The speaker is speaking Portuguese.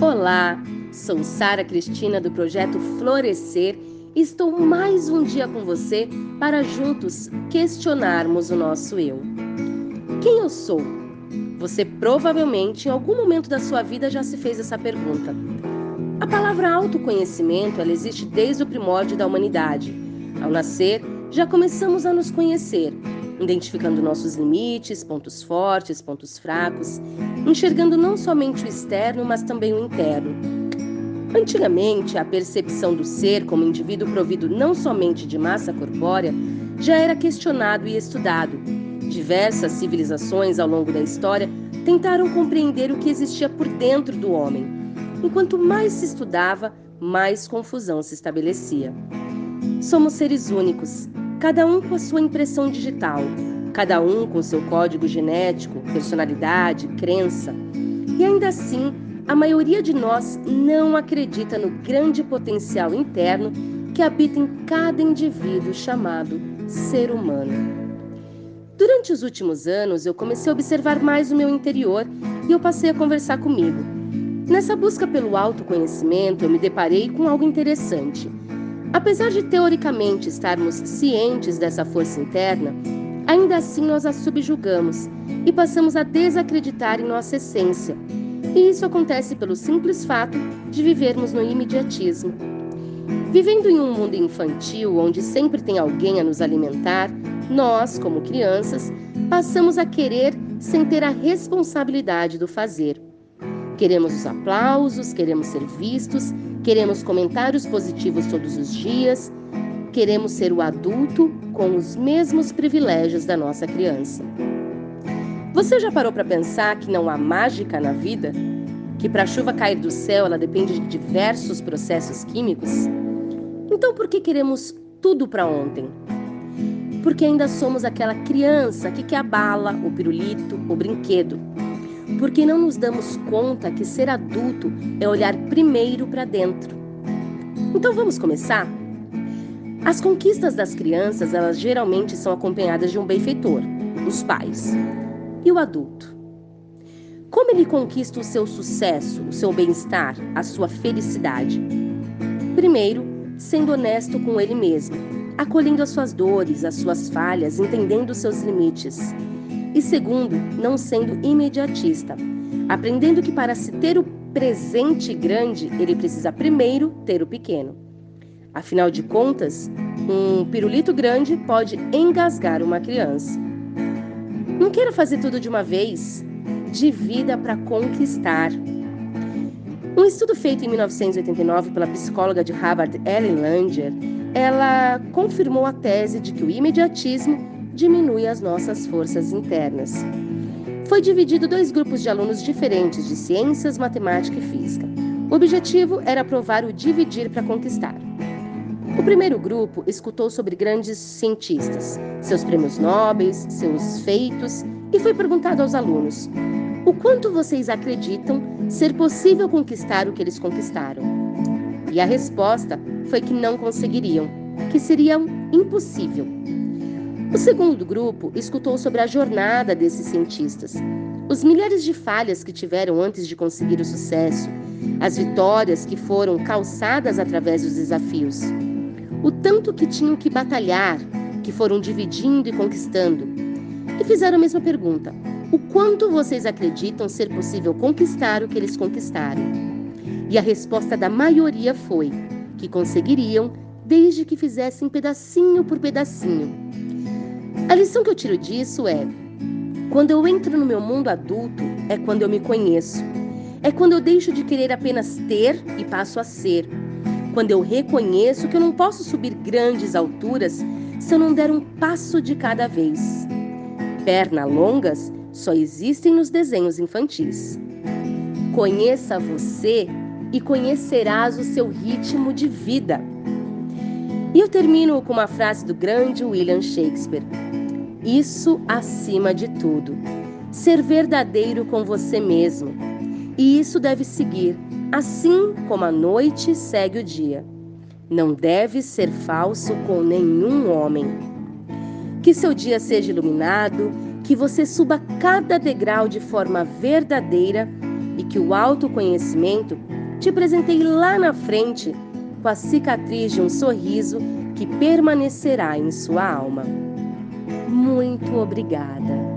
Olá, sou Sara Cristina do projeto Florescer e estou mais um dia com você para juntos questionarmos o nosso eu. Quem eu sou? Você provavelmente em algum momento da sua vida já se fez essa pergunta. A palavra autoconhecimento ela existe desde o primórdio da humanidade. Ao nascer, já começamos a nos conhecer, identificando nossos limites, pontos fortes, pontos fracos, enxergando não somente o externo, mas também o interno. Antigamente, a percepção do ser como indivíduo provido não somente de massa corpórea já era questionado e estudado. Diversas civilizações ao longo da história tentaram compreender o que existia por dentro do homem. Enquanto mais se estudava, mais confusão se estabelecia. Somos seres únicos, cada um com a sua impressão digital, cada um com seu código genético, personalidade, crença. E ainda assim, a maioria de nós não acredita no grande potencial interno que habita em cada indivíduo chamado ser humano. Durante os últimos anos, eu comecei a observar mais o meu interior e eu passei a conversar comigo. Nessa busca pelo autoconhecimento, eu me deparei com algo interessante. Apesar de teoricamente estarmos cientes dessa força interna, ainda assim nós a subjugamos e passamos a desacreditar em nossa essência. E isso acontece pelo simples fato de vivermos no imediatismo. Vivendo em um mundo infantil onde sempre tem alguém a nos alimentar, nós, como crianças, passamos a querer sem ter a responsabilidade do fazer. Queremos os aplausos, queremos ser vistos, queremos comentários positivos todos os dias, queremos ser o adulto com os mesmos privilégios da nossa criança. Você já parou para pensar que não há mágica na vida? Que para a chuva cair do céu ela depende de diversos processos químicos? Então por que queremos tudo para ontem? Porque ainda somos aquela criança que quer a bala, o pirulito, o brinquedo porque não nos damos conta que ser adulto é olhar primeiro para dentro. Então vamos começar? As conquistas das crianças, elas geralmente são acompanhadas de um benfeitor, os pais. E o adulto? Como ele conquista o seu sucesso, o seu bem-estar, a sua felicidade? Primeiro, sendo honesto com ele mesmo, acolhendo as suas dores, as suas falhas, entendendo os seus limites e segundo, não sendo imediatista, aprendendo que para se ter o presente grande, ele precisa primeiro ter o pequeno. Afinal de contas, um pirulito grande pode engasgar uma criança. Não queira fazer tudo de uma vez. Divida para conquistar. Um estudo feito em 1989 pela psicóloga de Harvard Ellen Langer, ela confirmou a tese de que o imediatismo diminui as nossas forças internas. Foi dividido dois grupos de alunos diferentes de ciências, matemática e física. O objetivo era provar o dividir para conquistar. O primeiro grupo escutou sobre grandes cientistas, seus prêmios nobres, seus feitos e foi perguntado aos alunos: o quanto vocês acreditam ser possível conquistar o que eles conquistaram? E a resposta foi que não conseguiriam, que seria impossível. O segundo grupo escutou sobre a jornada desses cientistas, os milhares de falhas que tiveram antes de conseguir o sucesso, as vitórias que foram calçadas através dos desafios, o tanto que tinham que batalhar, que foram dividindo e conquistando. E fizeram a mesma pergunta: o quanto vocês acreditam ser possível conquistar o que eles conquistaram? E a resposta da maioria foi que conseguiriam desde que fizessem pedacinho por pedacinho a lição que eu tiro disso é: quando eu entro no meu mundo adulto, é quando eu me conheço. É quando eu deixo de querer apenas ter e passo a ser. Quando eu reconheço que eu não posso subir grandes alturas se eu não der um passo de cada vez. Pernas longas só existem nos desenhos infantis. Conheça você e conhecerás o seu ritmo de vida. E eu termino com uma frase do grande William Shakespeare. Isso acima de tudo. Ser verdadeiro com você mesmo. E isso deve seguir, assim como a noite segue o dia. Não deve ser falso com nenhum homem. Que seu dia seja iluminado, que você suba cada degrau de forma verdadeira e que o autoconhecimento te presenteie lá na frente com a cicatriz de um sorriso que permanecerá em sua alma. Muito obrigada.